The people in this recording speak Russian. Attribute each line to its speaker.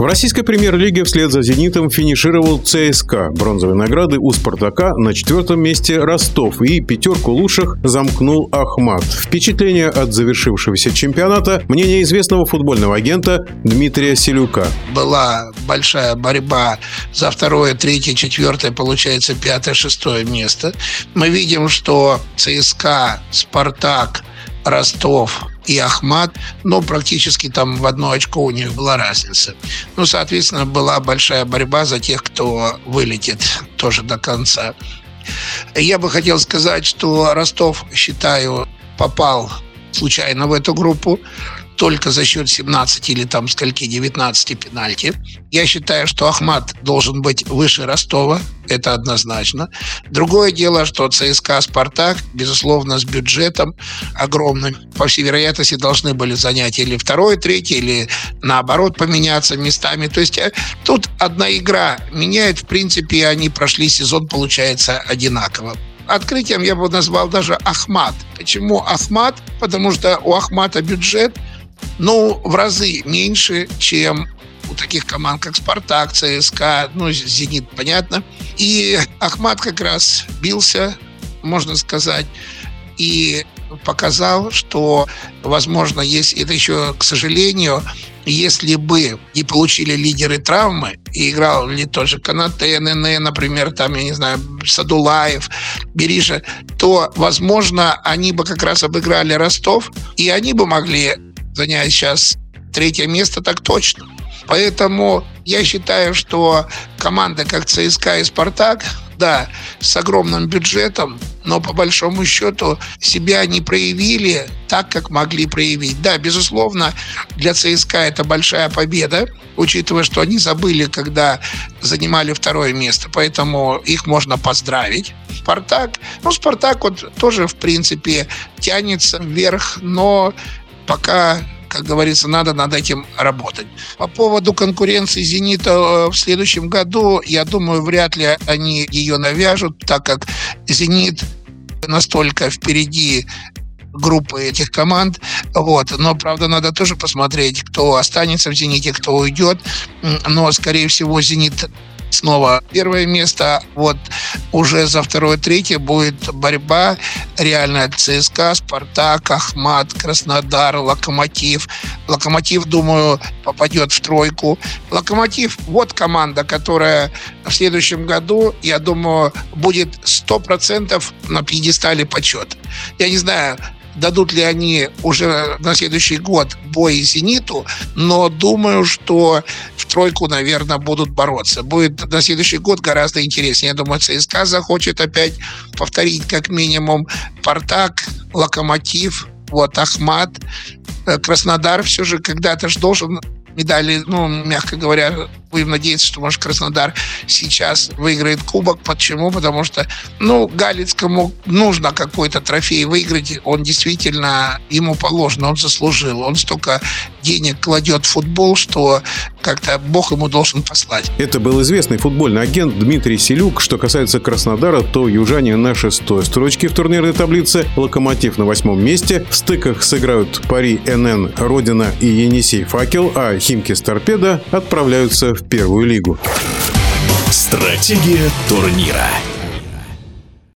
Speaker 1: В российской премьер-лиге вслед за «Зенитом» финишировал ЦСКА. Бронзовые награды у «Спартака» на четвертом месте Ростов и пятерку лучших замкнул Ахмат. Впечатление от завершившегося чемпионата мнение известного футбольного агента Дмитрия Селюка.
Speaker 2: Была большая борьба за второе, третье, четвертое, получается пятое, шестое место. Мы видим, что ЦСКА, «Спартак», Ростов и Ахмат, но практически там в одно очко у них была разница. Ну, соответственно, была большая борьба за тех, кто вылетит тоже до конца. Я бы хотел сказать, что Ростов, считаю, попал случайно в эту группу только за счет 17 или там скольки, 19 пенальти. Я считаю, что Ахмат должен быть выше Ростова, это однозначно. Другое дело, что ЦСКА «Спартак», безусловно, с бюджетом огромным, по всей вероятности, должны были занять или второе, третье, или наоборот поменяться местами. То есть э, тут одна игра меняет, в принципе, они прошли сезон, получается, одинаково открытием я бы назвал даже Ахмат. Почему Ахмат? Потому что у Ахмата бюджет ну, в разы меньше, чем у таких команд, как «Спартак», «ЦСКА», ну, «Зенит», понятно. И Ахмат как раз бился, можно сказать, и показал, что, возможно, есть это еще, к сожалению, если бы не получили лидеры травмы, и играл ли тот же Канате, НН, например, там, я не знаю, Садулаев, Бериша, то, возможно, они бы как раз обыграли Ростов, и они бы могли занять сейчас третье место, так точно. Поэтому я считаю, что команды как ЦСКА и «Спартак», да, с огромным бюджетом, но по большому счету себя не проявили так, как могли проявить. Да, безусловно, для ЦСКА это большая победа, учитывая, что они забыли, когда занимали второе место, поэтому их можно поздравить. Спартак, ну, Спартак вот тоже, в принципе, тянется вверх, но пока как говорится, надо над этим работать. По поводу конкуренции «Зенита» э, в следующем году, я думаю, вряд ли они ее навяжут, так как «Зенит» настолько впереди группы этих команд. Вот. Но, правда, надо тоже посмотреть, кто останется в «Зените», кто уйдет. Но, скорее всего, «Зенит» снова первое место. Вот уже за второе, третье будет борьба реальная ЦСКА, Спартак, Ахмат, Краснодар, Локомотив. Локомотив, думаю, попадет в тройку. Локомотив – вот команда, которая в следующем году, я думаю, будет 100% на пьедестале почета. Я не знаю, дадут ли они уже на следующий год бой «Зениту», но думаю, что в тройку, наверное, будут бороться. Будет на следующий год гораздо интереснее. Я думаю, ЦСКА захочет опять повторить как минимум «Спартак», «Локомотив», вот Ахмат, э, Краснодар все же когда-то же должен медали, ну, мягко говоря, будем надеяться, что, может, Краснодар сейчас выиграет кубок. Почему? Потому что, ну, Галицкому нужно какой-то трофей выиграть. Он действительно, ему положено, он заслужил. Он столько денег кладет в футбол, что как-то Бог ему должен послать.
Speaker 1: Это был известный футбольный агент Дмитрий Селюк. Что касается Краснодара, то южане на шестой строчке в турнирной таблице, Локомотив на восьмом месте. В стыках сыграют Пари НН, Родина и Енисей Факел, а Химки с Торпедо отправляются в первую лигу.
Speaker 3: Стратегия турнира.